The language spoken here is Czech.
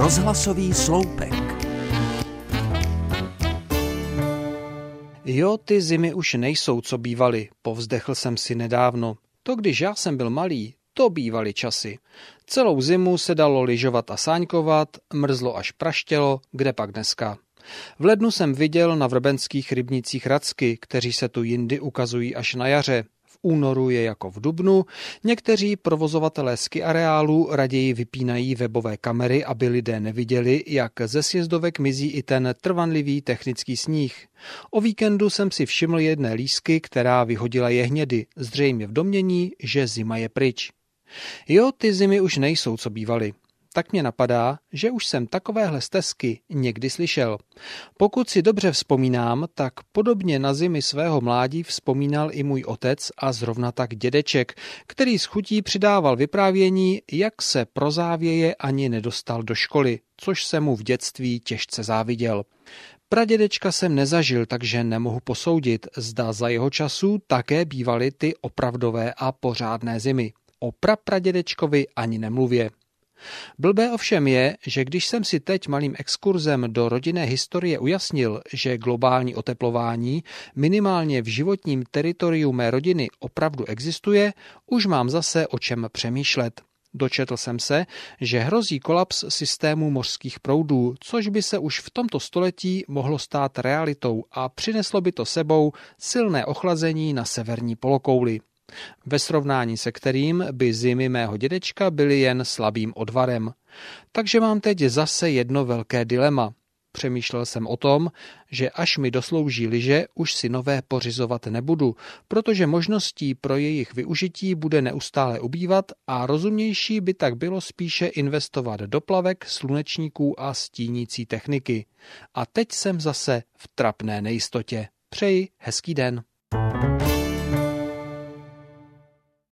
Rozhlasový sloupek. Jo, ty zimy už nejsou, co bývaly, povzdechl jsem si nedávno. To, když já jsem byl malý, to bývaly časy. Celou zimu se dalo lyžovat a sáňkovat, mrzlo až praštělo, kde pak dneska. V lednu jsem viděl na vrbenských rybnicích racky, kteří se tu jindy ukazují až na jaře únoru je jako v dubnu. Někteří provozovatelé ski areálu raději vypínají webové kamery, aby lidé neviděli, jak ze sjezdovek mizí i ten trvanlivý technický sníh. O víkendu jsem si všiml jedné lísky, která vyhodila jehnědy, zřejmě v domění, že zima je pryč. Jo, ty zimy už nejsou, co bývaly tak mě napadá, že už jsem takovéhle stezky někdy slyšel. Pokud si dobře vzpomínám, tak podobně na zimy svého mládí vzpomínal i můj otec a zrovna tak dědeček, který s chutí přidával vyprávění, jak se pro závěje ani nedostal do školy, což se mu v dětství těžce záviděl. Pradědečka jsem nezažil, takže nemohu posoudit, zda za jeho času také bývaly ty opravdové a pořádné zimy. O prapradědečkovi ani nemluvě. Blbé ovšem je, že když jsem si teď malým exkurzem do rodinné historie ujasnil, že globální oteplování minimálně v životním teritoriu mé rodiny opravdu existuje, už mám zase o čem přemýšlet. Dočetl jsem se, že hrozí kolaps systému mořských proudů, což by se už v tomto století mohlo stát realitou a přineslo by to sebou silné ochlazení na severní polokouli ve srovnání se kterým by zimy mého dědečka byly jen slabým odvarem. Takže mám teď zase jedno velké dilema. Přemýšlel jsem o tom, že až mi doslouží liže, už si nové pořizovat nebudu, protože možností pro jejich využití bude neustále ubývat a rozumnější by tak bylo spíše investovat do plavek, slunečníků a stínící techniky. A teď jsem zase v trapné nejistotě. Přeji hezký den.